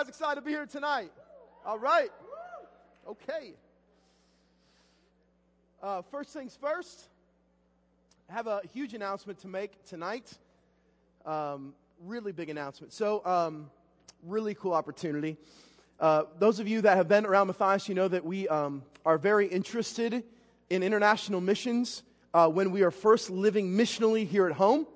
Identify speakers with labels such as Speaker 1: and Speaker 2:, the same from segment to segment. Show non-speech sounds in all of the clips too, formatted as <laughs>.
Speaker 1: guys excited to be here tonight? All right. Okay. Uh, first things first, I have a huge announcement to make tonight. Um, really big announcement. So, um, really cool opportunity. Uh, those of you that have been around Matthias, you know that we um, are very interested in international missions uh, when we are first living missionally here at home.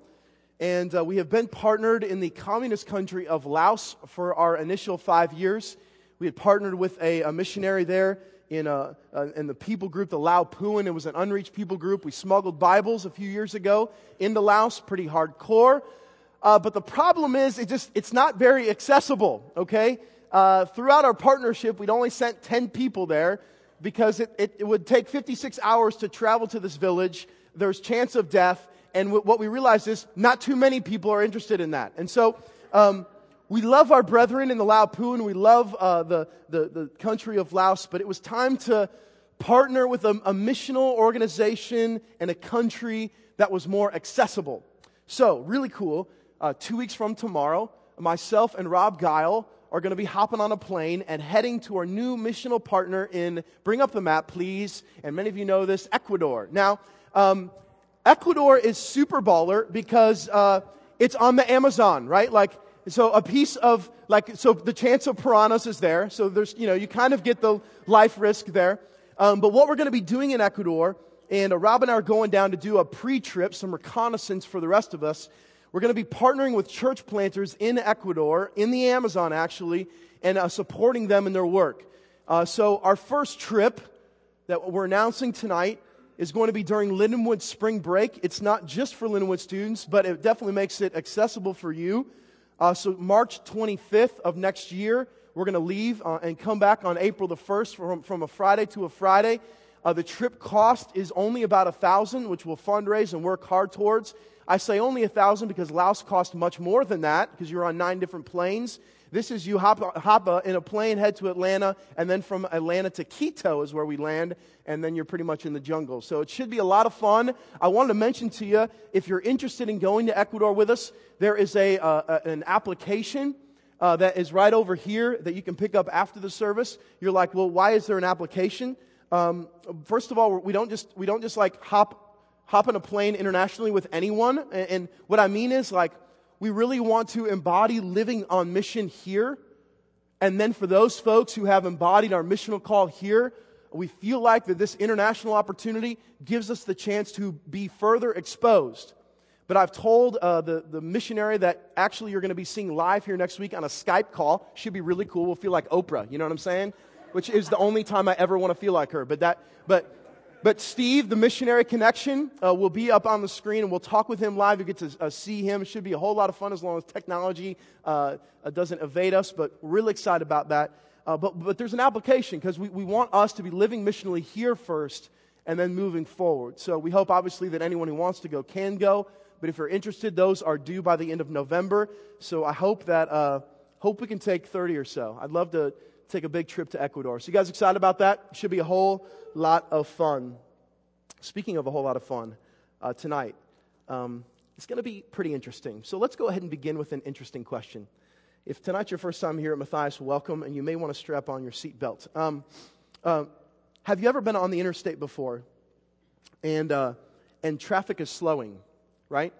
Speaker 1: And uh, we have been partnered in the communist country of Laos for our initial five years. We had partnered with a, a missionary there in, a, uh, in the people group, the Lao Puan. It was an unreached people group. We smuggled Bibles a few years ago into Laos, pretty hardcore. Uh, but the problem is, it just, it's not very accessible, okay? Uh, throughout our partnership, we'd only sent 10 people there because it, it, it, would take 56 hours to travel to this village. There's chance of death. And w- what we realized is not too many people are interested in that. And so, um, we love our brethren in the Lao Puan. We love uh, the, the, the, country of Laos, but it was time to partner with a, a missional organization and a country that was more accessible. So, really cool. Uh, two weeks from tomorrow, myself and Rob Guile are going to be hopping on a plane and heading to our new missional partner in, bring up the map, please. And many of you know this, Ecuador. Now, um, Ecuador is super baller because uh, it's on the Amazon, right? Like, so a piece of like so the chance of piranhas is there. So there's you know you kind of get the life risk there. Um, but what we're going to be doing in ecuador and uh, rob and i are going down to do a pre-trip some reconnaissance for the rest of us. We're going to be partnering with church planters in ecuador in the amazon actually and uh, supporting them in their work. Uh, so our first trip that we're announcing tonight is going to be during lindenwood spring break it's not just for lindenwood students but it definitely makes it accessible for you uh, so, March 25th of next year, we're going to leave uh, and come back on April the 1st from, from a Friday to a Friday. Uh, the trip cost is only about a thousand, which we'll fundraise and work hard towards. I say only a thousand because Laos cost much more than that because you're on nine different planes. This is you hop, hop uh, in a plane, head to Atlanta, and then from Atlanta to Quito is where we land, and then you're pretty much in the jungle. So it should be a lot of fun. I wanted to mention to you, if you're interested in going to Ecuador with us, there is a, uh, an application uh, that is right over here that you can pick up after the service. You're like, well, why is there an application? Um, first of all, we don't just we don't just like hop hop in a plane internationally with anyone. And, and what I mean is like we really want to embody living on mission here. And then for those folks who have embodied our missional call here, we feel like that this international opportunity gives us the chance to be further exposed. But I've told uh, the, the missionary that actually you're going to be seeing live here next week on a Skype call. Should be really cool. We'll feel like Oprah. You know what I'm saying? Which is the only time I ever want to feel like her. But that, but but Steve, the missionary connection, uh, will be up on the screen and we'll talk with him live. You get to uh, see him. It should be a whole lot of fun as long as technology uh, uh doesn't evade us, but we're really excited about that. Uh, but, but there's an application because we, we want us to be living missionally here first and then moving forward. So we hope, obviously, that anyone who wants to go can go. But if you're interested, those are due by the end of November. So I hope that, uh, hope we can take 30 or so. I'd love to take a big trip to Ecuador. So you guys excited about that? Should be a whole lot of fun. Speaking of a whole lot of fun, uh, tonight, um, it's going to be pretty interesting. So let's go ahead and begin with an interesting question. If tonight's your first time here at Matthias, welcome, and you may want to strap on your seatbelt. Um, uh, have you ever been on the interstate before, and uh, and traffic is slowing, right?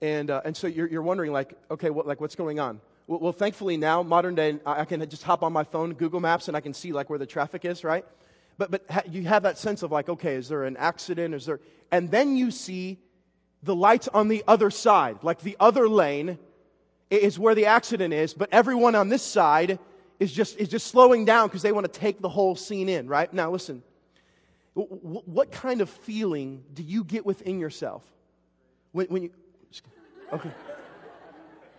Speaker 1: And uh, and so you're, you're wondering like, okay, what, like what's going on? Well, thankfully now, modern day, I can just hop on my phone, Google Maps, and I can see like where the traffic is, right? But, but ha- you have that sense of like, okay, is there an accident? Is there, and then you see the lights on the other side, like the other lane is where the accident is, but everyone on this side is just, is just slowing down because they want to take the whole scene in, right? Now listen, what kind of feeling do you get within yourself when, when you, okay.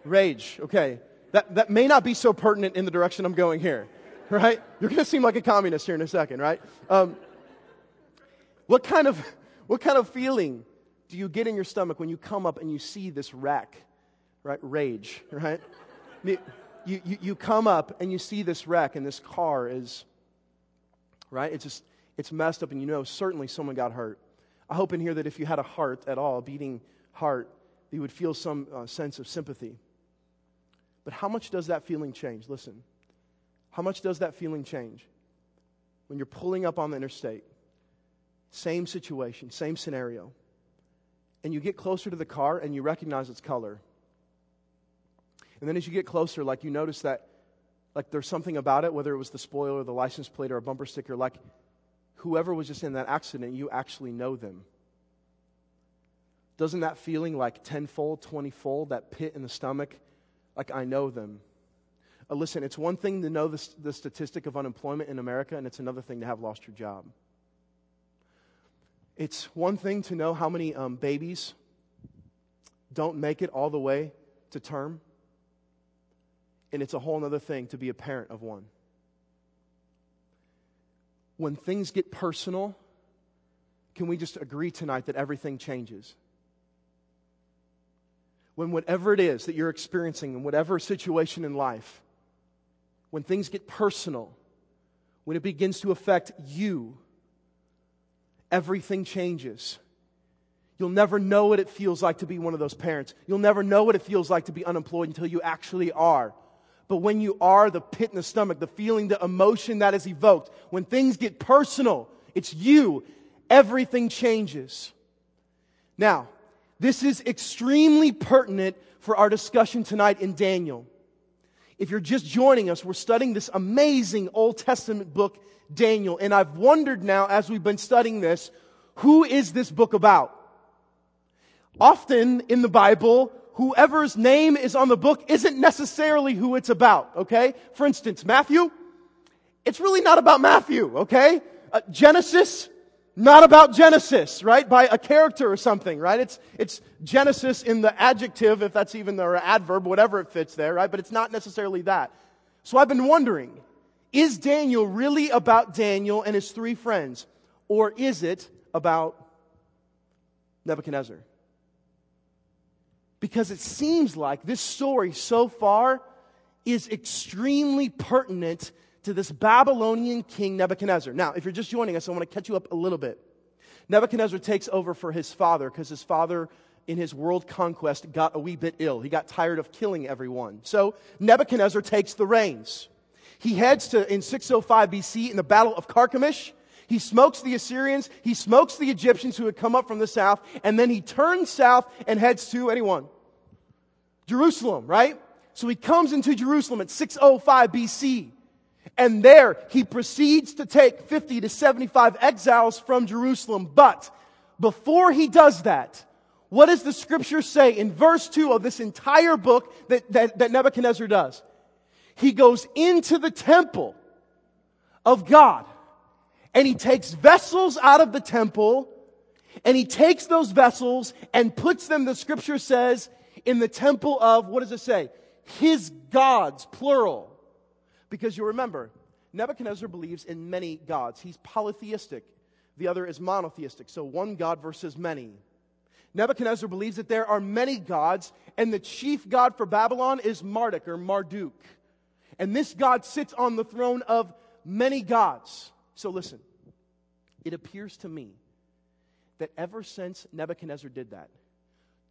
Speaker 1: Rage, okay. That, that may not be so pertinent in the direction I'm going here right? You're going to seem like a communist here in a second, right? Um, what kind of what kind of feeling do you get in your stomach when you come up and you see this wreck, right? Rage, right? You, you, you come up and you see this wreck and this car is, right? It's just, it's messed up and you know certainly someone got hurt. I hope in here that if you had a heart at all, a beating heart, you would feel some uh, sense of sympathy. But how much does that feeling change? Listen, How much does that feeling change? When you're pulling up on the interstate, same situation, same scenario, and you get closer to the car and you recognize its color. And then as you get closer, like you notice that like there's something about it, whether it was the spoiler, the license plate, or a bumper sticker, like whoever was just in that accident, you actually know them. Doesn't that feeling like tenfold, twentyfold, that pit in the stomach, like I know them? Uh, listen, it's one thing to know the, the statistic of unemployment in America, and it's another thing to have lost your job. It's one thing to know how many um, babies don't make it all the way to term, and it's a whole other thing to be a parent of one. When things get personal, can we just agree tonight that everything changes? When whatever it is that you're experiencing in whatever situation in life, when things get personal, when it begins to affect you, everything changes. You'll never know what it feels like to be one of those parents. You'll never know what it feels like to be unemployed until you actually are. But when you are, the pit in the stomach, the feeling, the emotion that is evoked, when things get personal, it's you, everything changes. Now, this is extremely pertinent for our discussion tonight in Daniel. If you're just joining us, we're studying this amazing Old Testament book, Daniel. And I've wondered now, as we've been studying this, who is this book about? Often in the Bible, whoever's name is on the book isn't necessarily who it's about, okay? For instance, Matthew, it's really not about Matthew, okay? Uh, Genesis, not about Genesis, right? By a character or something, right? It's, it's Genesis in the adjective, if that's even the adverb, whatever it fits there, right? But it's not necessarily that. So I've been wondering, is Daniel really about Daniel and his three friends? Or is it about Nebuchadnezzar? Because it seems like this story so far is extremely pertinent to this Babylonian king Nebuchadnezzar. Now, if you're just joining us, I want to catch you up a little bit. Nebuchadnezzar takes over for his father because his father, in his world conquest, got a wee bit ill. He got tired of killing everyone. So Nebuchadnezzar takes the reins. He heads to, in 605 BC, in the Battle of Carchemish. He smokes the Assyrians, he smokes the Egyptians who had come up from the south, and then he turns south and heads to anyone? Jerusalem, right? So he comes into Jerusalem at 605 BC. And there he proceeds to take 50 to 75 exiles from Jerusalem. But before he does that, what does the scripture say in verse 2 of this entire book that, that, that Nebuchadnezzar does? He goes into the temple of God and he takes vessels out of the temple and he takes those vessels and puts them, the scripture says, in the temple of, what does it say? His gods, plural. Because you remember, Nebuchadnezzar believes in many gods. He's polytheistic. The other is monotheistic. So one God versus many. Nebuchadnezzar believes that there are many gods, and the chief god for Babylon is Marduk or Marduk. And this God sits on the throne of many gods. So listen, it appears to me that ever since Nebuchadnezzar did that,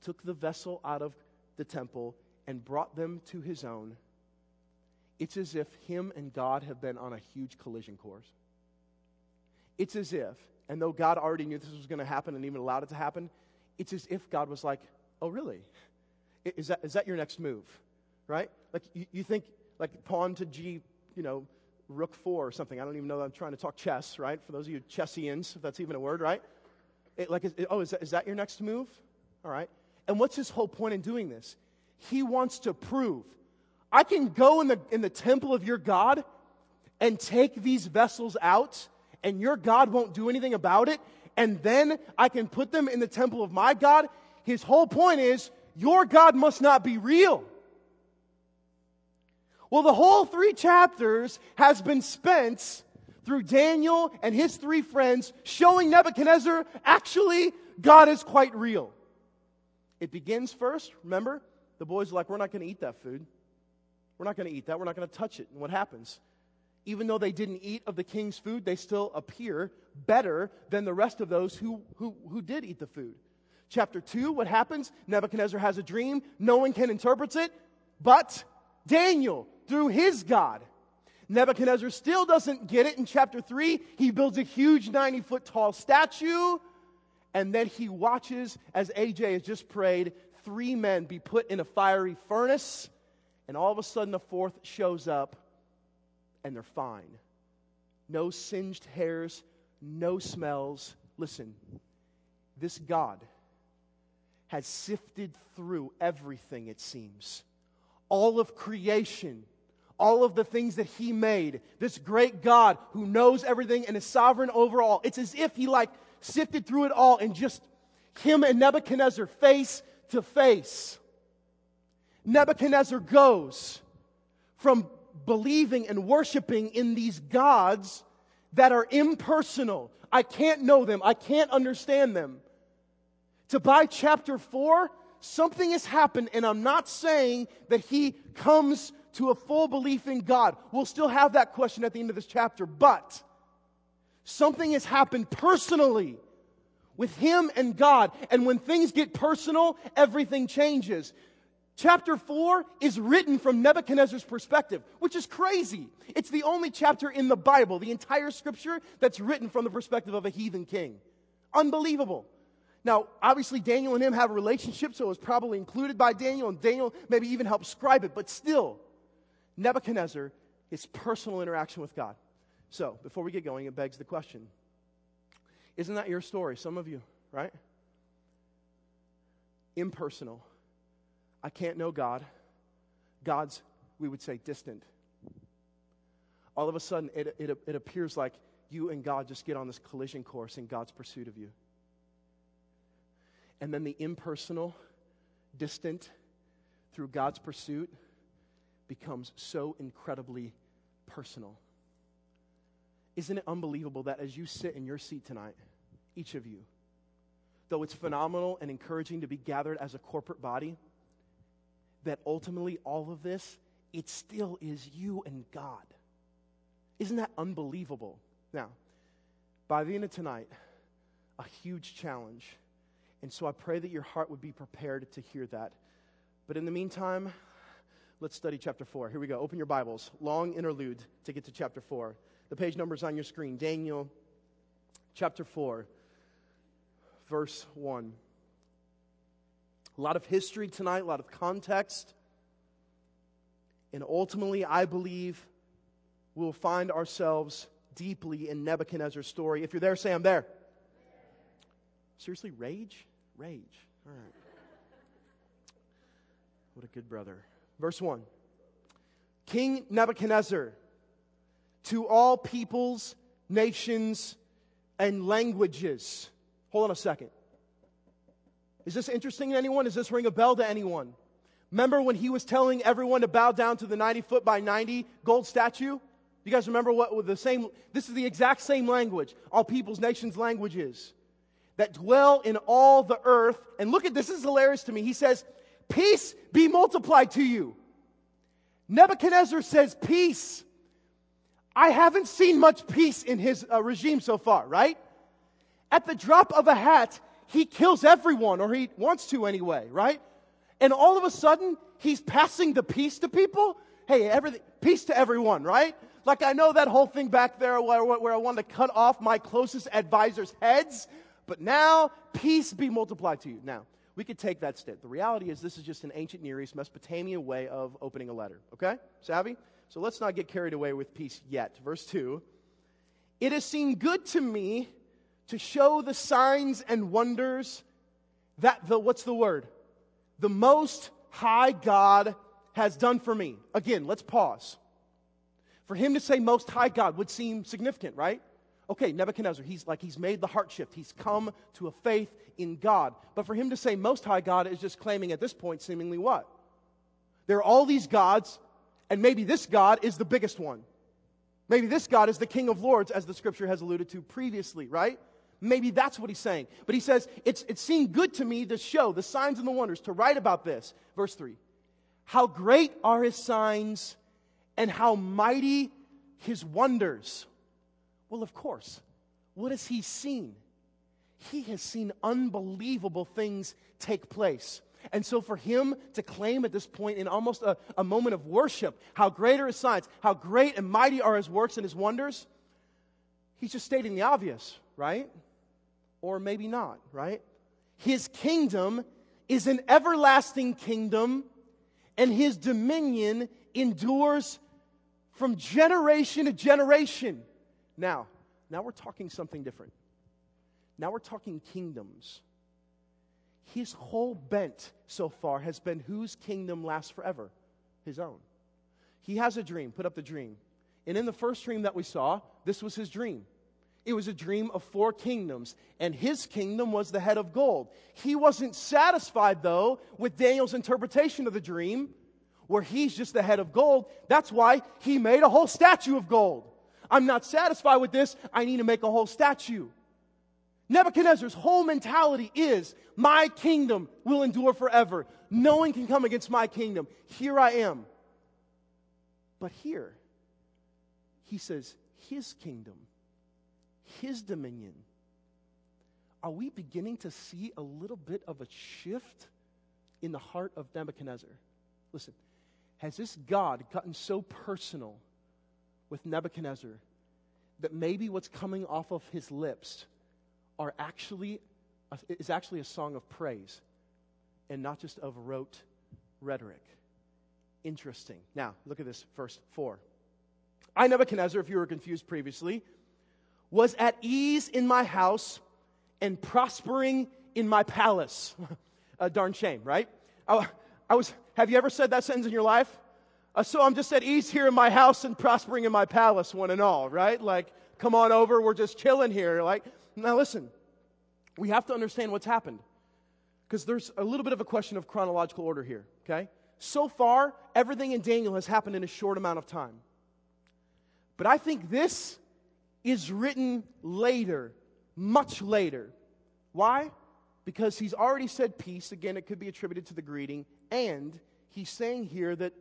Speaker 1: took the vessel out of the temple and brought them to his own, it's as if him and God have been on a huge collision course. It's as if, and though God already knew this was going to happen and even allowed it to happen, it's as if God was like, oh, really? Is that, is that your next move? Right? Like, you, you think, like, pawn to G, you know, rook four or something. I don't even know that I'm trying to talk chess, right? For those of you chessians, if that's even a word, right? It, like, is, oh, is that, is that your next move? All right. And what's his whole point in doing this? He wants to prove I can go in the, in the temple of your God and take these vessels out, and your God won't do anything about it, and then I can put them in the temple of my God. His whole point is your God must not be real. Well, the whole three chapters has been spent through Daniel and his three friends showing Nebuchadnezzar actually God is quite real. It begins first, remember? The boys are like, we're not going to eat that food. We're not going to eat that. We're not going to touch it. And what happens? Even though they didn't eat of the king's food, they still appear better than the rest of those who, who, who did eat the food. Chapter 2, what happens? Nebuchadnezzar has a dream. No one can interpret it but Daniel through his God. Nebuchadnezzar still doesn't get it in chapter 3. He builds a huge 90 foot tall statue, and then he watches, as AJ has just prayed, three men be put in a fiery furnace, and all of a sudden the fourth shows up, and they're fine. No singed hairs, no smells. Listen, this God has sifted through everything, it seems. All of creation, all of the things that He made, this great God who knows everything and is sovereign over all. It's as if He like sifted through it all and just him and Nebuchadnezzar face to face. Nebuchadnezzar goes from believing and worshiping in these gods that are impersonal. I can't know them. I can't understand them to by chapter 4, something has happened, and I'm not saying that he comes to a full belief in God. We'll still have that question at the end of this chapter, but something has happened personally with him and God. And when things get personal, everything changes. Chapter 4 is written from Nebuchadnezzar's perspective, which is crazy. It's the only chapter in the Bible, the entire scripture, that's written from the perspective of a heathen king. Unbelievable. Now, obviously, Daniel and him have a relationship, so it was probably included by Daniel, and Daniel maybe even helped scribe it, but still, Nebuchadnezzar, his personal interaction with God. So, before we get going, it begs the question Isn't that your story? Some of you, right? Impersonal. I can't know God. God's, we would say, distant. All of a sudden, it, it, it appears like you and God just get on this collision course in God's pursuit of you. And then the impersonal, distant, through God's pursuit, becomes so incredibly personal. Isn't it unbelievable that as you sit in your seat tonight, each of you, though it's phenomenal and encouraging to be gathered as a corporate body, that ultimately all of this, it still is you and God. Isn't that unbelievable? Now, by the end of tonight, a huge challenge and so I pray that your heart would be prepared to hear that. But in the meantime, let's study chapter 4. Here we go. Open your Bibles. Long interlude to get to chapter 4. The page number's on your screen. Daniel chapter 4, verse 1. A lot of history tonight, a lot of context. And ultimately, I believe we'll find ourselves deeply in Nebuchadnezzar's story. If you're there, say, I'm there. Seriously, rage? Rage. All right. What a good brother. Verse 1 King Nebuchadnezzar, to all peoples, nations, and languages. Hold on a second. Is this interesting to anyone? Does this ring a bell to anyone? Remember when he was telling everyone to bow down to the 90 foot by 90 gold statue? You guys remember what the same, this is the exact same language. All peoples, nations, languages that dwell in all the earth. And look at this, this is hilarious to me. He says, Peace be multiplied to you. Nebuchadnezzar says, Peace. I haven't seen much peace in his uh, regime so far, right? At the drop of a hat, he kills everyone, or he wants to anyway, right? And all of a sudden, he's passing the peace to people. Hey, everything, peace to everyone, right? Like I know that whole thing back there where, where I wanted to cut off my closest advisors' heads but now peace be multiplied to you. Now, we could take that step. The reality is, this is just an ancient Near East, Mesopotamian way of opening a letter. Okay? Savvy? So let's not get carried away with peace yet. Verse 2 It has seemed good to me to show the signs and wonders that the, what's the word? The Most High God has done for me. Again, let's pause. For him to say Most High God would seem significant, right? okay, Nebuchadnezzar, he's like, he's made the heart shift. He's come to a faith in God. But for him to say Most High God is just claiming at this point, seemingly what? There are all these gods, and maybe this God is the biggest one. Maybe this God is the King of Lords, as the scripture has alluded to previously, right? Maybe that's what he's saying. But he says, it's, it seemed good to me to show the signs and the wonders, to write about this. Verse 3 How great are his signs, and how mighty his wonders. Well, of course. What has he seen? He has seen unbelievable things take place. And so, for him to claim at this point, in almost a, a moment of worship, how great are his signs, how great and mighty are his works and his wonders, he's just stating the obvious, right? Or maybe not, right? His kingdom is an everlasting kingdom, and his dominion endures from generation to generation. Now, now we're talking something different. Now we're talking kingdoms. His whole bent so far has been whose kingdom lasts forever? His own. He has a dream. Put up the dream. And in the first dream that we saw, this was his dream. It was a dream of four kingdoms, and his kingdom was the head of gold. He wasn't satisfied, though, with Daniel's interpretation of the dream, where he's just the head of gold. That's why he made a whole statue of gold. I'm not satisfied with this. I need to make a whole statue. Nebuchadnezzar's whole mentality is my kingdom will endure forever. No one can come against my kingdom. Here I am. But here, he says, his kingdom his dominion. Are we beginning to see a little bit of a shift in the heart of Nebuchadnezzar? Listen, has this God gotten so personal with Nebuchadnezzar that maybe what's coming off of his lips are actually is actually a song of praise and not just of rote rhetoric? Interesting. Now, look at this verse 4. I, Nebuchadnezzar, if you were confused previously, was at ease in my house and prospering in my palace. <laughs> a darn shame, right? I, I, was, have you ever said that sentence in your life? Uh, so I'm just at ease here in my house and prospering in my palace, one and all, right? Like, come on over, we're just chilling here. Like, now listen, we have to understand what's happened because there's a little bit of a question of chronological order here, okay? So far, everything in Daniel has happened in a short amount of time. But I think this is written later, much later. Why? Because he's already said peace. Again, it could be attributed to the greeting. And he's saying here that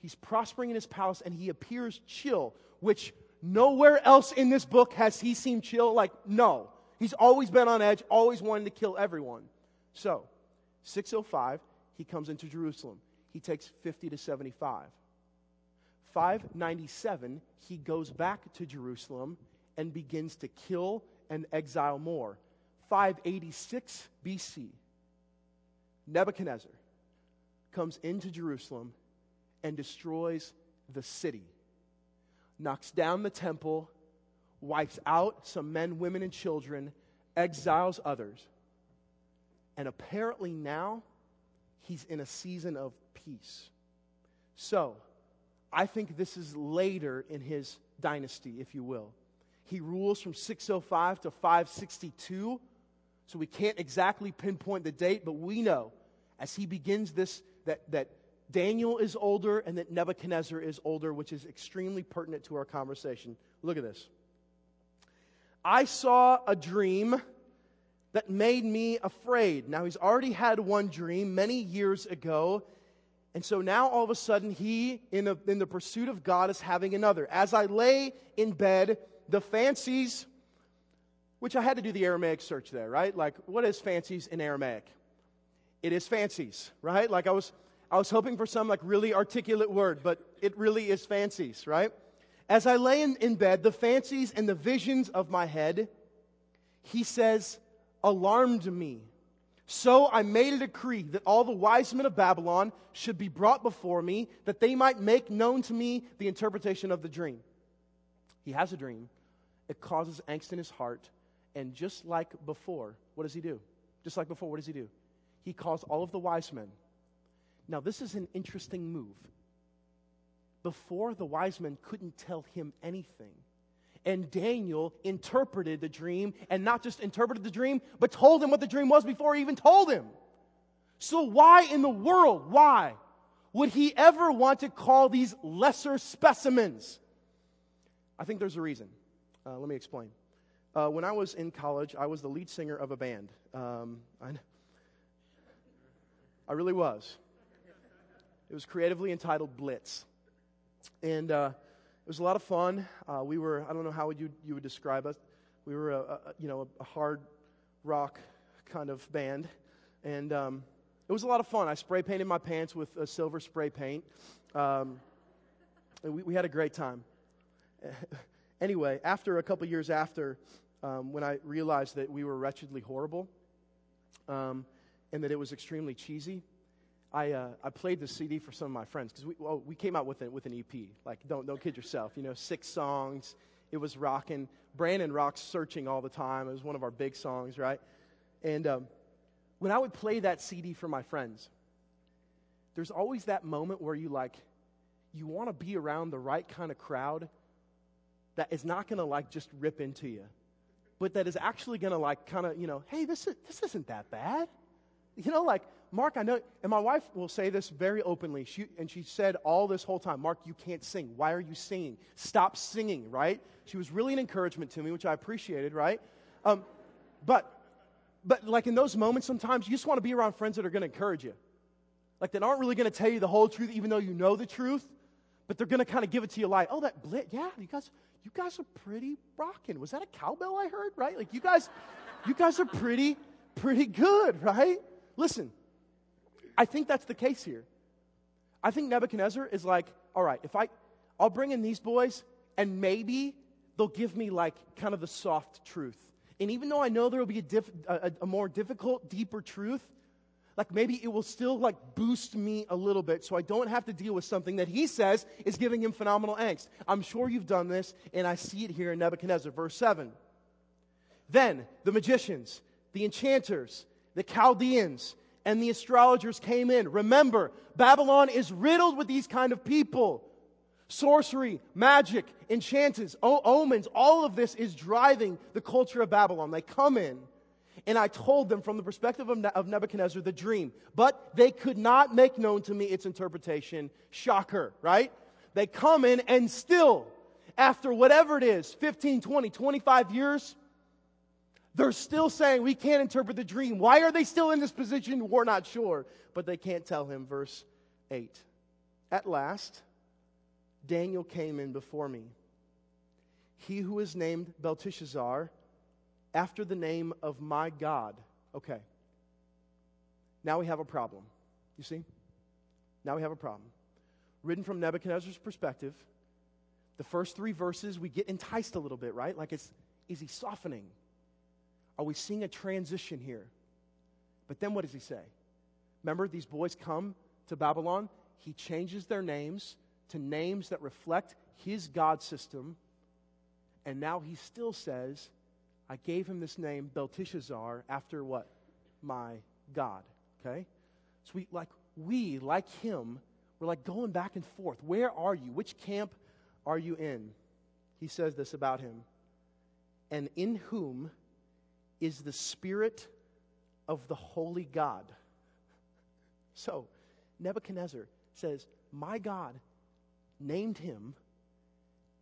Speaker 1: he's prospering in his palace and he appears chill, which nowhere else in this book has he seemed chill. Like, no. He's always been on edge, always wanting to kill everyone. So, 605, he comes into Jerusalem. He takes 50 to 75. 597, he goes back to Jerusalem and begins to kill and exile more. 586 BC, Nebuchadnezzar comes into Jerusalem and destroys the city, knocks down the temple, wipes out some men, women, and children, exiles others. And apparently now he's in a season of peace. So, I think this is later in his dynasty, if you will. He rules from 605 to 562. So we can't exactly pinpoint the date, but we know as he begins this that, that Daniel is older and that Nebuchadnezzar is older, which is extremely pertinent to our conversation. Look at this. I saw a dream that made me afraid. Now, he's already had one dream many years ago. And so now all of a sudden, he, in, a, in the pursuit of God, is having another. As I lay in bed, the fancies, which I had to do the Aramaic search there, right? Like, what is fancies in Aramaic? It is fancies, right? Like, I was, I was hoping for some like really articulate word, but it really is fancies, right? As I lay in, in bed, the fancies and the visions of my head, he says, alarmed me. So I made a decree that all the wise men of Babylon should be brought before me, that they might make known to me the interpretation of the dream. He has a dream, it causes angst in his heart. And just like before, what does he do? Just like before, what does he do? He calls all of the wise men. Now, this is an interesting move. Before, the wise men couldn't tell him anything. And Daniel interpreted the dream, and not just interpreted the dream, but told him what the dream was before he even told him. So, why in the world, why would he ever want to call these lesser specimens? I think there's a reason. Uh, let me explain. Uh, when I was in college, I was the lead singer of a band. Um, I, I, really was. It was creatively entitled Blitz. And uh, it was a lot of fun. Uh, we were, I don't know how you, you would describe us. We were, a, a you know, a hard rock kind of band. And um, it was a lot of fun. I spray painted my pants with silver spray paint. Um, and we, we had a great time. <laughs> anyway, after a couple years after, um, when I realized that we were wretchedly horrible um, and that it was extremely cheesy, I, uh, I played the CD for some of my friends because we, well, we came out with, it, with an EP. Like, don't, don't kid yourself. You know, six songs. It was rocking. Brandon rocks Searching all the time. It was one of our big songs, right? And um, when I would play that CD for my friends, there's always that moment where you like, you want to be around the right kind of crowd that is not going to like just rip into you, but that is actually going to like kind of, you know, hey, this, is, this isn't that bad. You know, like, Mark, I know, and my wife will say this very openly, she, and she said all this whole time, Mark, you can't sing. Why are you singing? Stop singing, right? She was really an encouragement to me, which I appreciated, right? Um, but, but like in those moments, sometimes you just want to be around friends that are going to encourage you. Like that aren't really going to tell you the whole truth, even though you know the truth, but they're going to kind of give it to you like, oh, that blit, yeah, you guys, you guys are pretty rocking. Was that a cowbell I heard, right? Like you guys, you guys are pretty, pretty good, right? Listen, I think that's the case here. I think Nebuchadnezzar is like, all right, if I, I'll bring in these boys and maybe they'll give me like kind of the soft truth. And even though I know there will be a, diff, a, a more difficult, deeper truth, like maybe it will still like boost me a little bit so I don't have to deal with something that he says is giving him phenomenal angst. I'm sure you've done this, and I see it here in Nebuchadnezzar, verse 7. Then the magicians, the enchanters, the Chaldeans, and the astrologers came in. Remember, Babylon is riddled with these kind of people. Sorcery, magic, enchanters, omens, all of this is driving the culture of Babylon. They come in, and I told them from the perspective of, Nebuchadnezzar the dream, but they could not make known to me its interpretation. Shocker, right? They come in, and still, after whatever it is 15, 20, 25 years, they're still saying, We can't interpret the dream. Why are they still in this position? We're not sure. But they can't tell him. Verse 8. At last, Daniel came in before me. He who is named Belteshazzar, after the name of my God. Okay. Now we have a problem. You see? Now we have a problem. Written from Nebuchadnezzar's perspective, the first three verses, we get enticed a little bit, right? Like, it's, is he softening? Are we seeing a transition here? But then what does he say? Remember, these boys come to Babylon. He changes their names to names that reflect his God system. And now he still says, I gave him this name, Belteshazzar, after what? My God. Okay? So we, like, we, like him, we're like going back and forth. Where are you? Which camp are you in? He says this about him. And in whom is the Spirit of the Holy God. So, Nebuchadnezzar says, My God named him,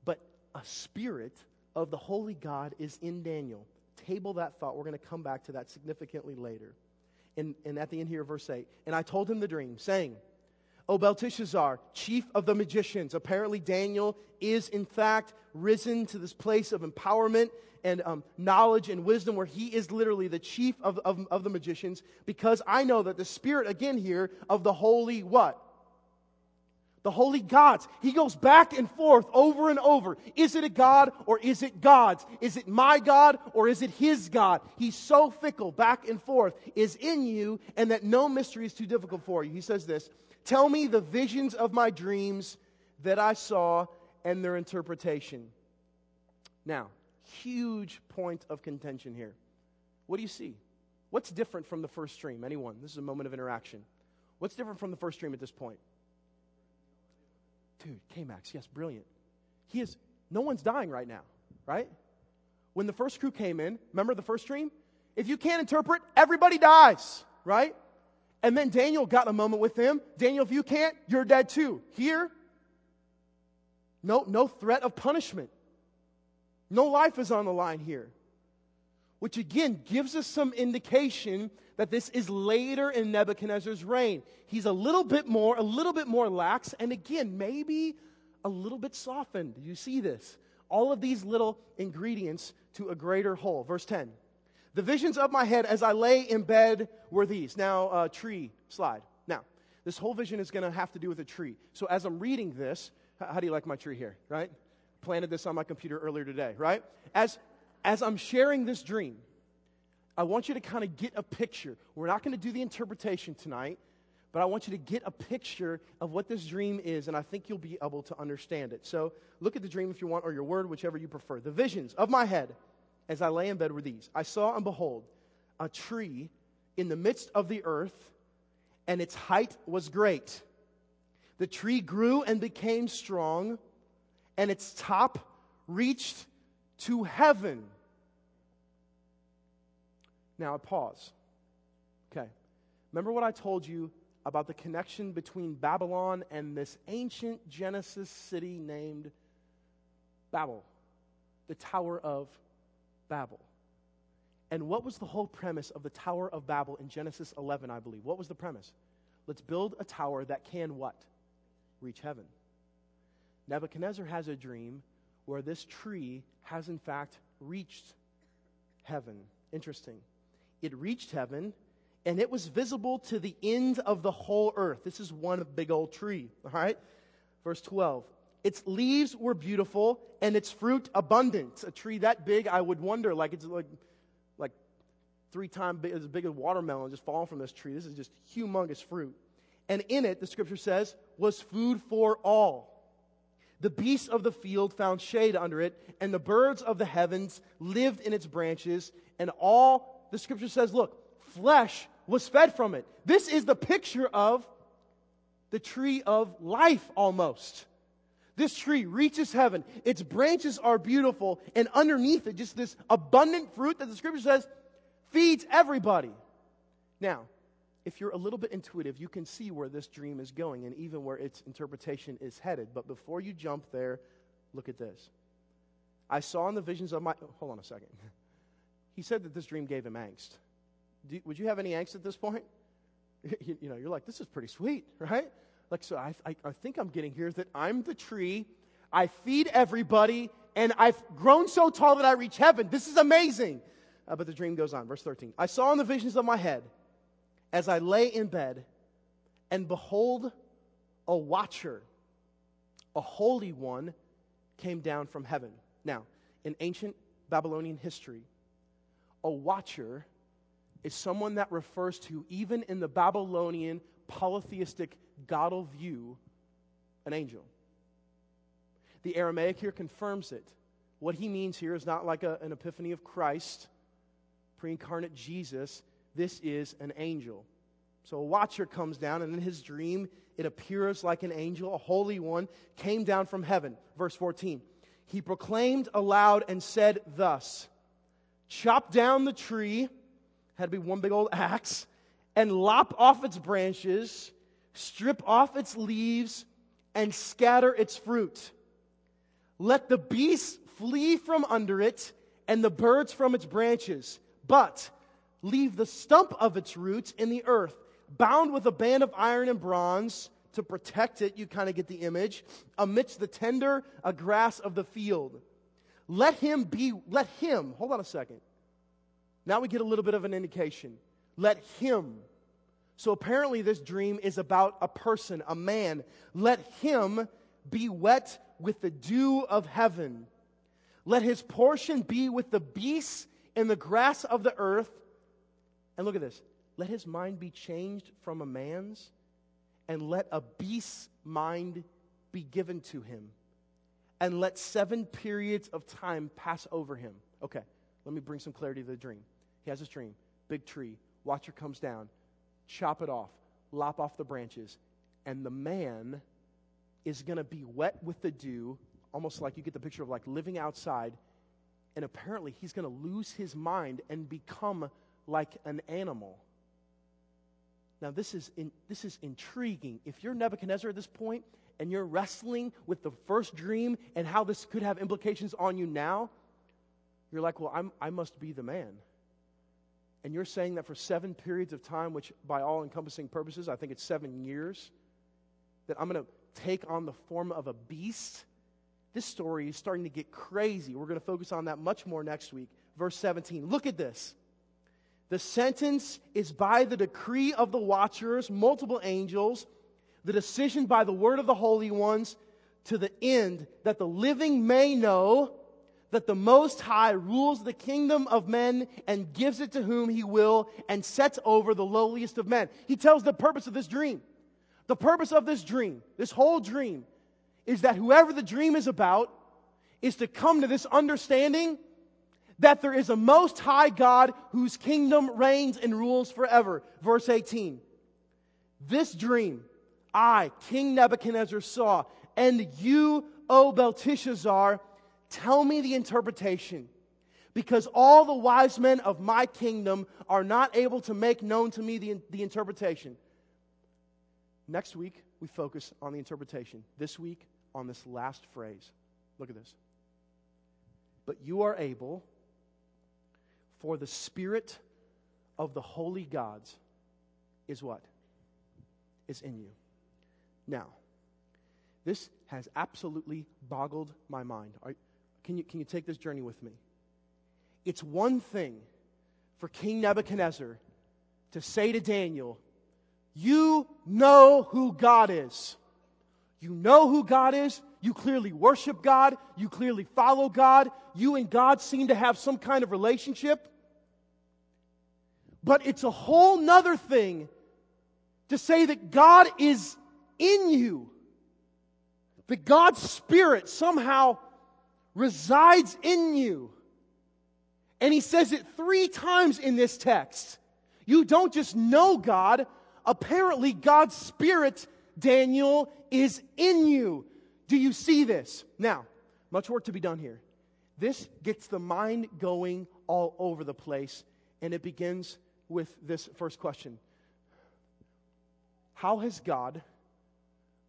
Speaker 1: but a spirit of the Holy God is in Daniel. Table that thought. We're going to come back to that significantly later. And, and at the end here, verse 8. And I told him the dream, saying, O Belteshazzar, chief of the magicians. Apparently, Daniel is in fact risen to this place of empowerment and um, knowledge and wisdom where he is literally the chief of, of, of the magicians because I know that the spirit, again here, of the holy what? The holy gods. He goes back and forth over and over. Is it a God or is it God's? Is it my God or is it his God? He's so fickle, back and forth, is in you, and that no mystery is too difficult for you. He says this Tell me the visions of my dreams that I saw and their interpretation. Now, huge point of contention here. What do you see? What's different from the first stream? Anyone? This is a moment of interaction. What's different from the first stream at this point? Dude, K Max, yes, brilliant. He is, no one's dying right now, right? When the first crew came in, remember the first dream? If you can't interpret, everybody dies, right? And then Daniel got a moment with him. Daniel, if you can't, you're dead too. Here, no, no threat of punishment. No life is on the line here. Which again gives us some indication that this is later in Nebuchadnezzar's reign. He's a little bit more, a little bit more lax, and again, maybe a little bit softened. You see this? All of these little ingredients to a greater whole. Verse 10. The visions of my head as I lay in bed were these. Now, uh, tree slide. Now, this whole vision is going to have to do with a tree. So as I'm reading this, how do you like my tree here, right? Planted this on my computer earlier today, right? As, as I'm sharing this dream, I want you to kind of get a picture. We're not going to do the interpretation tonight, but I want you to get a picture of what this dream is, and I think you'll be able to understand it. So look at the dream if you want, or your word, whichever you prefer. The visions of my head as I lay in bed were these I saw and behold a tree in the midst of the earth, and its height was great. The tree grew and became strong, and its top reached to heaven. Now I pause. Okay. Remember what I told you about the connection between Babylon and this ancient Genesis city named Babel, the Tower of Babel. And what was the whole premise of the Tower of Babel in Genesis 11, I believe? What was the premise? Let's build a tower that can what? Reach heaven. Nebuchadnezzar has a dream where this tree has, in fact, reached heaven. Interesting. It reached heaven and it was visible to the end of the whole earth. This is one big old tree, all right? Verse 12. Its leaves were beautiful and its fruit abundant. A tree that big, I would wonder, like it's like, like three times big, as big as watermelon just falling from this tree. This is just humongous fruit. And in it, the scripture says, was food for all. The beasts of the field found shade under it, and the birds of the heavens lived in its branches. And all, the scripture says, look, flesh was fed from it. This is the picture of the tree of life almost. This tree reaches heaven. Its branches are beautiful. And underneath it, just this abundant fruit that the scripture says feeds everybody. Now, if you're a little bit intuitive, you can see where this dream is going and even where its interpretation is headed. But before you jump there, look at this. I saw in the visions of my. Hold on a second. <laughs> He said that this dream gave him angst. Do, would you have any angst at this point? <laughs> You, you know, you're like, this is pretty sweet, right? like, so I, I, I think I'm getting here that I'm the tree, I feed everybody, and I've grown so tall that I reach heaven. This is amazing. Uh, but the dream goes on. Verse 13. I saw in the visions of my head as I lay in bed, and behold, a watcher, a holy one, came down from heaven. Now, in ancient Babylonian history, a watcher is someone that refers to, even in the Babylonian polytheistic Godal view, an angel. The Aramaic here confirms it. What he means here is not like a, an epiphany of Christ, pre incarnate Jesus. This is an angel. So a watcher comes down, and in his dream, it appears like an angel, a holy one, came down from heaven. Verse 14. He proclaimed aloud and said thus Chop down the tree, had to be one big old axe, and lop off its branches strip off its leaves, and scatter its fruit. Let the beasts flee from under it, and the birds from its branches, but leave the stump of its roots in the earth, bound with a band of iron and bronze to protect it. You kind of get the image, amidst the tender grass of the field. Let him be, let him, hold on a second. Now we get a little bit of an indication. Let him so apparently, this dream is about a person, a man. Let him be wet with the dew of heaven. Let his portion be with the beasts in the grass of the earth. And look at this. Let his mind be changed from a man's, and let a beast's mind be given to him. And let seven periods of time pass over him. Okay, let me bring some clarity to the dream. He has this dream big tree, watcher comes down chop it off, lop off the branches, and the man is going to be wet with the dew, almost like you get the picture of like living outside, and apparently he's going to lose his mind and become like an animal. Now, this is, in, this is intriguing. If you're Nebuchadnezzar at this point and you're wrestling with the first dream and how this could have implications on you now, you're like, well, I'm, I must be the man. And you're saying that for seven periods of time, which by all encompassing purposes, I think it's seven years, that I'm going to take on the form of a beast. This story is starting to get crazy. We're going to focus on that much more next week. Verse 17. Look at this. The sentence is by the decree of the watchers, multiple angels, the decision by the word of the holy ones, to the end that the living may know that the Most High rules the kingdom of men and gives it to whom he will and sets over the lowliest of men. He tells the purpose of this dream. The purpose of this dream, this whole dream, is that whoever the dream is about is to come to this understanding that there is a most high God whose kingdom reigns and rules forever. Verse 18. This dream I, King Nebuchadnezzar, saw, and you, O Belteshazzar, tell me the interpretation. Because all the wise men of my kingdom are not able to make known to me the, the interpretation. Next week, we focus on the interpretation. This week, on this last phrase. Look at this. But you are able for the Spirit of the holy gods is what? Is in you. Now, this has absolutely boggled my mind. Are, can, you, can you take this journey with me? It's one thing for King Nebuchadnezzar to say to Daniel, You know who God is. You know who God is. You clearly worship God. You clearly follow God. You and God seem to have some kind of relationship. But it's a whole nother thing to say that God is in you. That God's Spirit somehow resides in you. And he says it three times in this text. You don't just know God, apparently God's Spirit, Daniel, is in you. Do you see this? Now, much work to be done here. This gets the mind going all over the place, and it begins with this first question How has God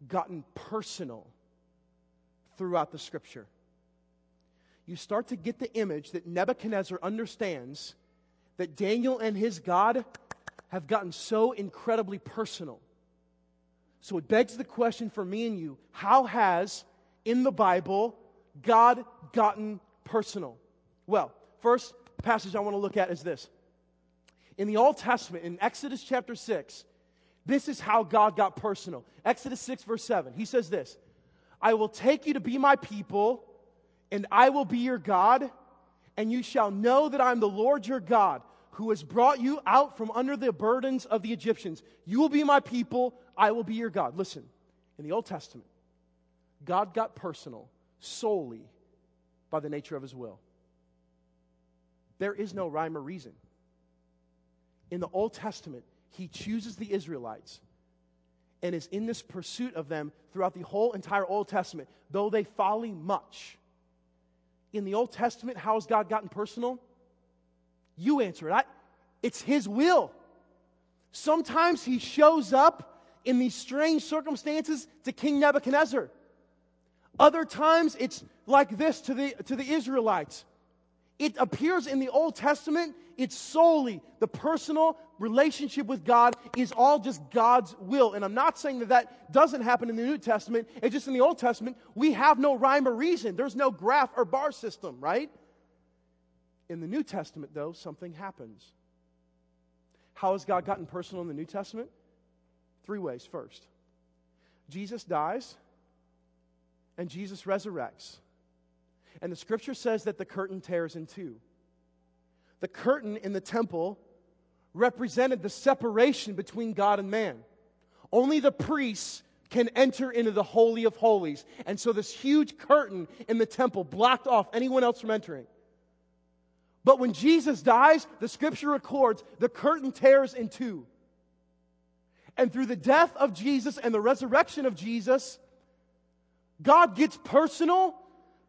Speaker 1: gotten personal throughout the scripture? You start to get the image that Nebuchadnezzar understands that Daniel and his God have gotten so incredibly personal. So it begs the question for me and you how has, in the Bible, God gotten personal? Well, first passage I want to look at is this in the Old Testament, in Exodus chapter 6, this is how God got personal. Exodus 6, verse 7. He says this I will take you to be my people, and I will be your God, and you shall know that I'm the Lord your God, who has brought you out from under the burdens of the Egyptians. You will be my people, I will be your God. Listen, in the Old Testament, God got personal solely by the nature of his will. There is no rhyme or reason in the Old Testament, he chooses the Israelites and is in this pursuit of them throughout the whole entire Old Testament, though they folly much. In the Old Testament, how has God gotten personal? You answer it. I, it's His will. Sometimes He shows up in these strange circumstances to King Nebuchadnezzar. Other times, it's like this to the, to the Israelites. It appears in the Old Testament it's solely the personal relationship with God is all just God's will. And I'm not saying that that doesn't happen in the New Testament. It's just in the Old Testament, we have no rhyme or reason. There's no graph or bar system, right? In the New Testament, though, something happens. How has God gotten personal in the New Testament? Three ways. First, Jesus dies and Jesus resurrects. And the scripture says that the curtain tears in two the curtain in the temple represented the separation between God and man. Only the priests can enter into the Holy of Holies. And so this huge curtain in the temple blocked off anyone else from entering. But when Jesus dies, the scripture records the curtain tears in two. And through the death of Jesus and the resurrection of Jesus, God gets personal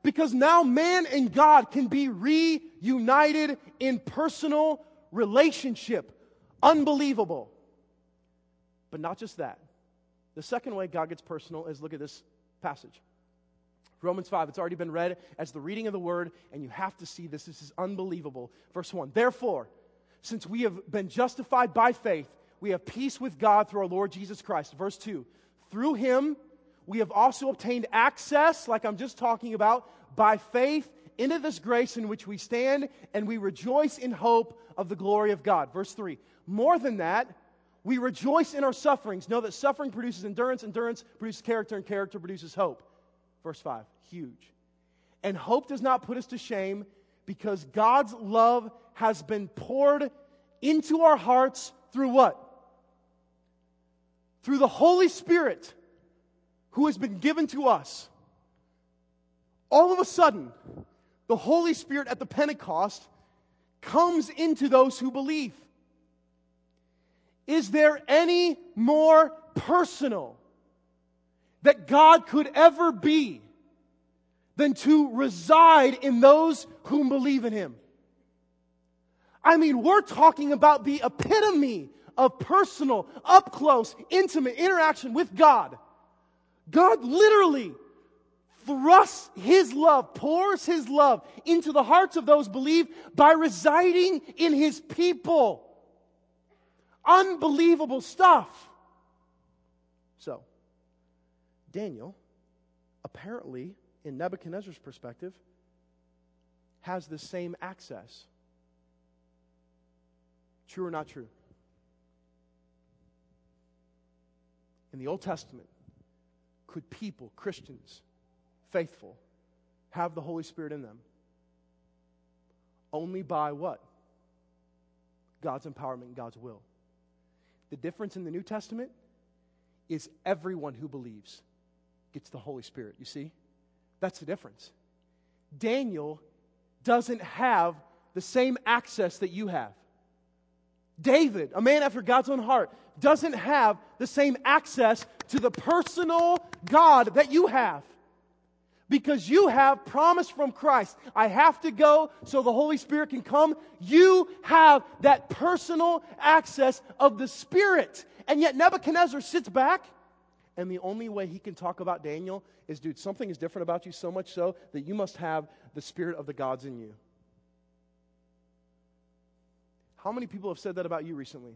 Speaker 1: because now man and God can be reunited in personal relationship. Unbelievable. But not just that. The second way God gets personal is look at this passage. Romans 5, it's already been read as the reading of the word, and you have to see this. This is unbelievable. Verse 1 Therefore, since we have been justified by faith, we have peace with God through our Lord Jesus Christ. Verse 2 Through him, we have also obtained access, like I'm just talking about, by faith into this grace in which we stand, and we rejoice in hope of the glory of God. Verse 3. More than that, we rejoice in our sufferings. Know that suffering produces endurance, endurance produces character, and character produces hope. Verse 5. Huge. And hope does not put us to shame because God's love has been poured into our hearts through what? Through the Holy Spirit who has been given to us. All of a sudden, the Holy Spirit at the Pentecost comes into those who believe. Is there any more personal that God could ever be than to reside in those who believe in Him? I mean, we're talking about the epitome of personal, up close, intimate interaction with God. God literally thrusts his love, pours his love into the hearts of those believe by residing in his people. Unbelievable stuff. So, Daniel, apparently, in Nebuchadnezzar's perspective, has the same access. True or not true? In the Old Testament, could people, Christians, faithful, have the Holy Spirit in them? Only by what? God's empowerment and God's will. The difference in the New Testament is everyone who believes gets the Holy Spirit. You see? That's the difference. Daniel doesn't have the same access that you have. David, a man after God's own heart, doesn't have the same access to the personal God that you have. Because you have promise from Christ. I have to go so the Holy Spirit can come. You have that personal access of the Spirit. And yet Nebuchadnezzar sits back, and the only way he can talk about Daniel is, dude, something is different about you so much so that you must have the Spirit of the gods in you. How many people have said that about you recently?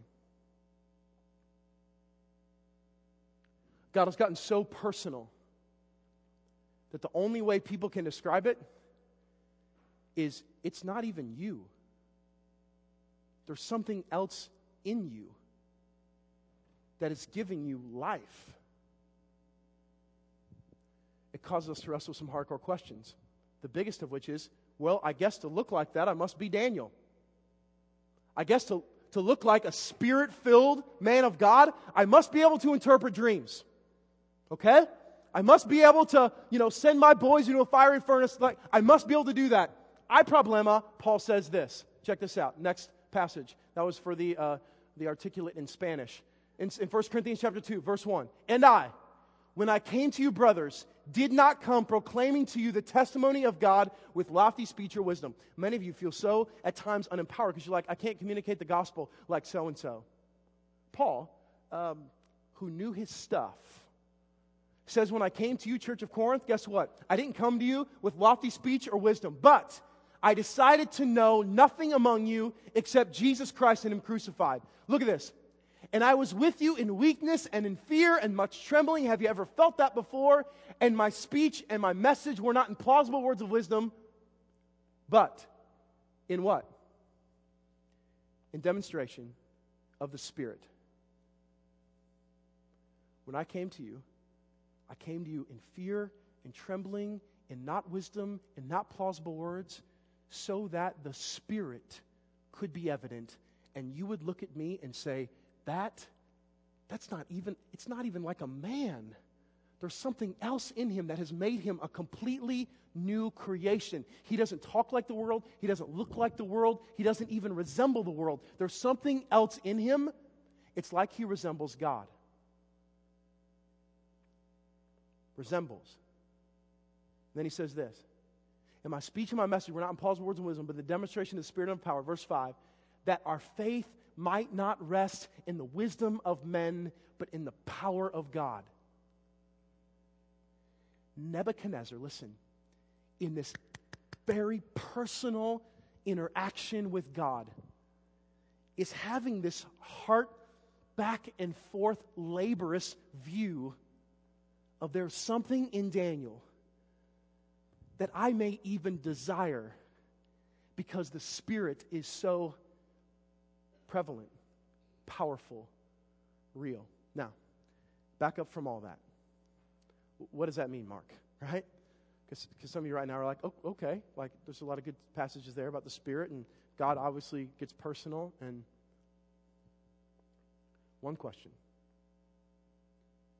Speaker 1: God has gotten so personal that the only way people can describe it is it's not even you. There's something else in you that is giving you life. It causes us to wrestle some hardcore questions. The biggest of which is well, I guess to look like that, I must be Daniel. I guess to, to look like a spirit filled man of God, I must be able to interpret dreams. Okay? I must be able to, you know, send my boys into a fiery furnace. Like, I must be able to do that. I problema, Paul says this. Check this out. Next passage. That was for the, uh, the articulate in Spanish. In, in 1 Corinthians chapter 2, verse 1. And I, when I came to you, brothers, did not come proclaiming to you the testimony of God with lofty speech or wisdom. Many of you feel so at times unempowered because you're like, I can't communicate the gospel like so and so. Paul, um, who knew his stuff, says, When I came to you, Church of Corinth, guess what? I didn't come to you with lofty speech or wisdom, but I decided to know nothing among you except Jesus Christ and Him crucified. Look at this. And I was with you in weakness and in fear and much trembling. Have you ever felt that before? And my speech and my message were not in plausible words of wisdom, but in what? In demonstration of the Spirit. When I came to you, I came to you in fear and trembling, in not wisdom, in not plausible words, so that the Spirit could be evident, and you would look at me and say, That, that's not even, it's not even like a man. There's something else in him that has made him a completely new creation. He doesn't talk like the world. He doesn't look like the world. He doesn't even resemble the world. There's something else in him. It's like he resembles God. resembles. And then he says this In my speech and my message were not in Paul's words of wisdom, but the demonstration of the Spirit of power. Verse 5 that our faith might not rest in the wisdom of men, but in the power of God. Nebuchadnezzar, listen, in this very personal interaction with God, is having this heart back and forth laborious view of there's something in Daniel that I may even desire because the Spirit is so prevalent, powerful, real. Now, back up from all that. What does that mean, Mark? <laughs> Right? Because some of you right now are like, oh, okay, like there's a lot of good passages there about the Spirit, and God obviously gets personal. And one question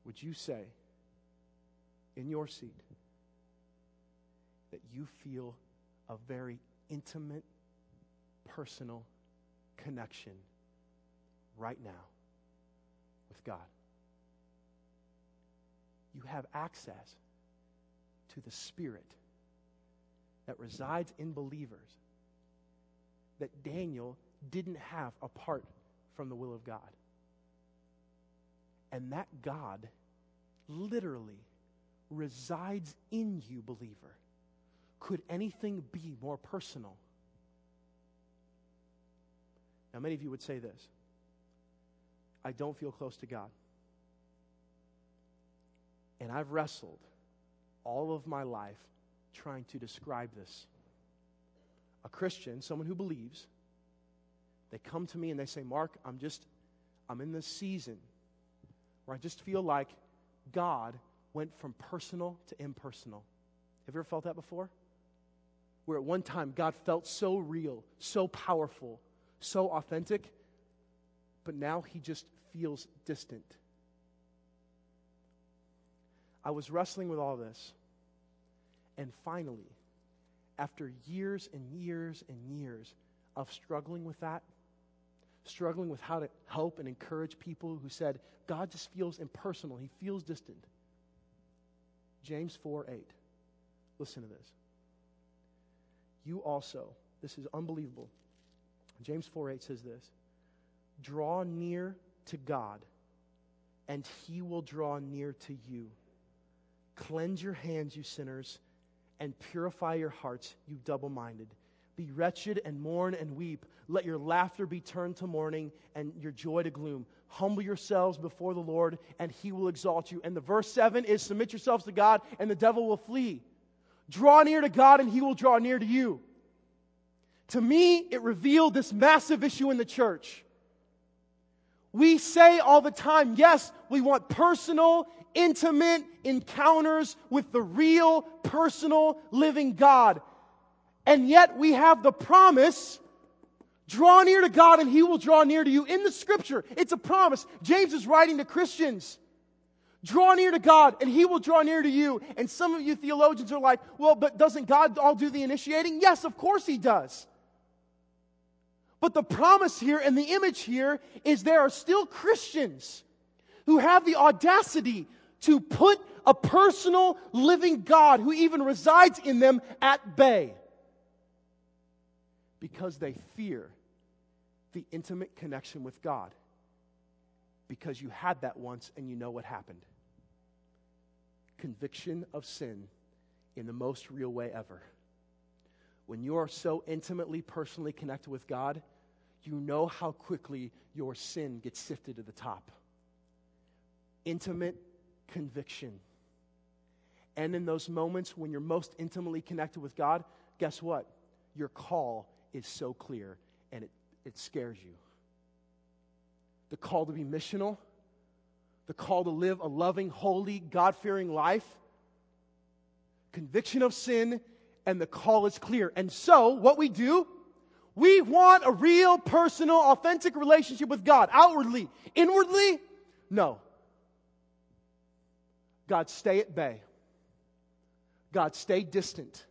Speaker 1: Would you say in your seat that you feel a very intimate, personal connection right now with God? You have access to the Spirit that resides in believers that Daniel didn't have apart from the will of God. And that God literally resides in you, believer. Could anything be more personal? Now, many of you would say this I don't feel close to God. And I've wrestled all of my life trying to describe this. A Christian, someone who believes, they come to me and they say, Mark, I'm just, I'm in this season where I just feel like God went from personal to impersonal. Have you ever felt that before? Where at one time God felt so real, so powerful, so authentic, but now he just feels distant. I was wrestling with all this. And finally, after years and years and years of struggling with that, struggling with how to help and encourage people who said, God just feels impersonal, he feels distant. James 4 8. Listen to this. You also, this is unbelievable. James 4 8 says this Draw near to God, and he will draw near to you. Cleanse your hands, you sinners, and purify your hearts, you double minded. Be wretched and mourn and weep. Let your laughter be turned to mourning and your joy to gloom. Humble yourselves before the Lord, and he will exalt you. And the verse 7 is submit yourselves to God, and the devil will flee. Draw near to God, and he will draw near to you. To me, it revealed this massive issue in the church. We say all the time, yes, we want personal, intimate encounters with the real, personal, living God. And yet we have the promise draw near to God and he will draw near to you. In the scripture, it's a promise. James is writing to Christians. Draw near to God and he will draw near to you. And some of you theologians are like, well, but doesn't God all do the initiating? Yes, of course he does. But the promise here and the image here is there are still Christians who have the audacity to put a personal living God who even resides in them at bay because they fear the intimate connection with God because you had that once and you know what happened. Conviction of sin in the most real way ever. When you are so intimately, personally connected with God, you know how quickly your sin gets sifted to the top. Intimate conviction. And in those moments when you're most intimately connected with God, guess what? Your call is so clear and it, it scares you. The call to be missional, the call to live a loving, holy, God fearing life, conviction of sin, and the call is clear. And so, what we do, we want a real, personal, authentic relationship with God outwardly. Inwardly, no. God, stay at bay. God, stay distant.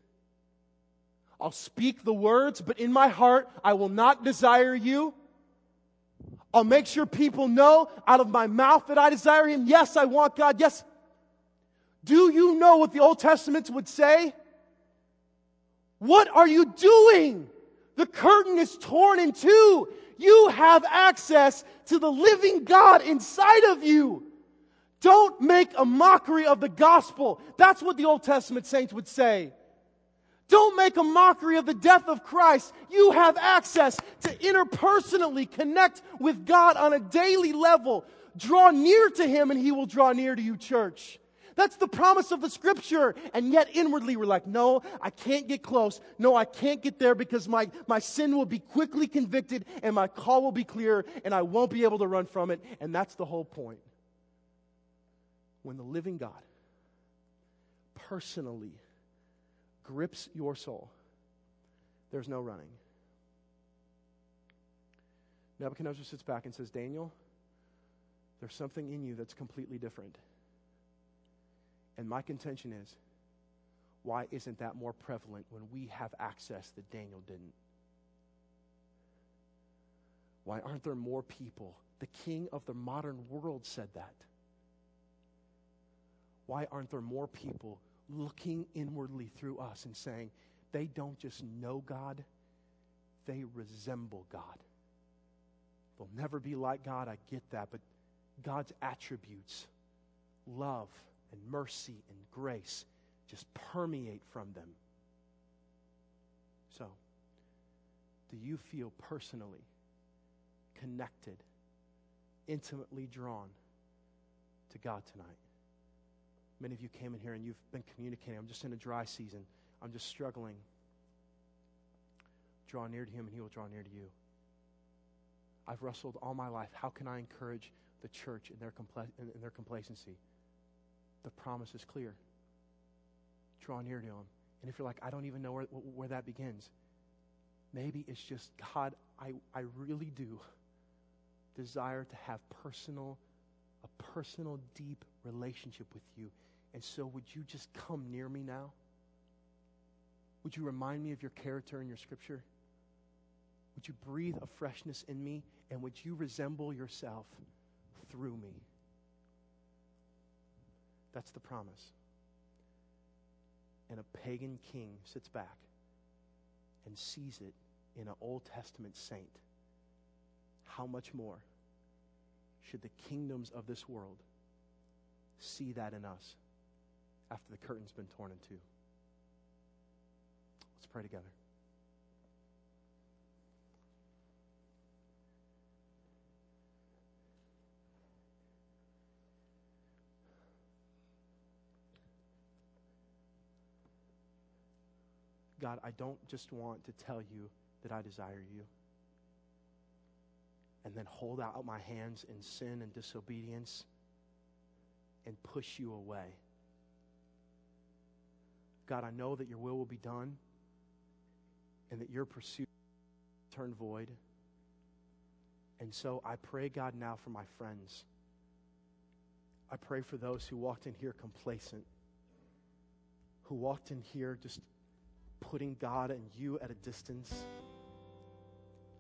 Speaker 1: I'll speak the words, but in my heart, I will not desire you. I'll make sure people know out of my mouth that I desire Him. Yes, I want God. Yes. Do you know what the Old Testament would say? What are you doing? The curtain is torn in two. You have access to the living God inside of you. Don't make a mockery of the gospel. That's what the Old Testament saints would say. Don't make a mockery of the death of Christ. You have access to interpersonally connect with God on a daily level. Draw near to Him and He will draw near to you, church. That's the promise of the scripture. And yet inwardly we're like, no, I can't get close. No, I can't get there because my, my sin will be quickly convicted and my call will be clear and I won't be able to run from it. And that's the whole point. When the living God personally grips your soul, there's no running. Nebuchadnezzar sits back and says, Daniel, there's something in you that's completely different. And my contention is, why isn't that more prevalent when we have access that Daniel didn't? Why aren't there more people? The king of the modern world said that. Why aren't there more people looking inwardly through us and saying, they don't just know God, they resemble God? They'll never be like God, I get that, but God's attributes, love and mercy and grace, just permeate from them. So, do you feel personally connected, intimately drawn to God tonight? Many of you came in here and you've been communicating. I'm just in a dry season. I'm just struggling. Draw near to Him and He will draw near to you. I've wrestled all my life. How can I encourage the church in their, compla- in their complacency? The promise is clear. Draw near to Him. And if you're like, I don't even know where, where that begins, maybe it's just, God, I, I really do desire to have personal, a personal, deep relationship with you. And so would you just come near me now? Would you remind me of your character and your scripture? Would you breathe a freshness in me? And would you resemble yourself through me? That's the promise. And a pagan king sits back and sees it in an Old Testament saint. How much more should the kingdoms of this world see that in us after the curtain's been torn in two? Let's pray together. God, I don't just want to tell you that I desire you and then hold out my hands in sin and disobedience and push you away. God, I know that your will will be done and that your pursuit turn void. And so I pray, God, now for my friends. I pray for those who walked in here complacent, who walked in here just putting God and you at a distance.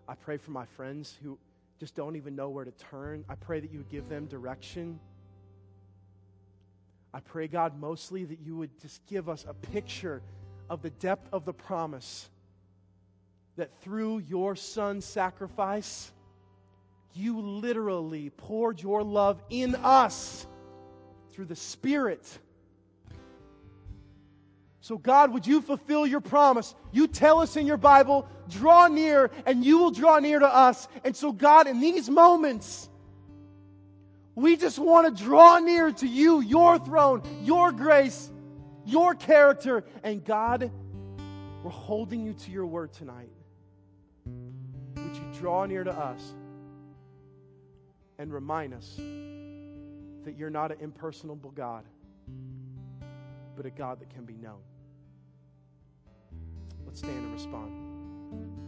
Speaker 1: I pray for my friends who just don't even know where to turn. I pray that you would give them direction. I pray, God, mostly that you would just give us a picture of the depth of the promise that through your son's sacrifice, you literally poured your love in us through the Spirit so, God, would you fulfill your promise? You tell us in your Bible, draw near, and you will draw near to us. And so, God, in these moments, we just want to draw near to you, your throne, your grace, your character. And God, we're holding you to your word tonight. Would you draw near to us and remind us that you're not an impersonable God, but a God that can be known? Let's stand and respond.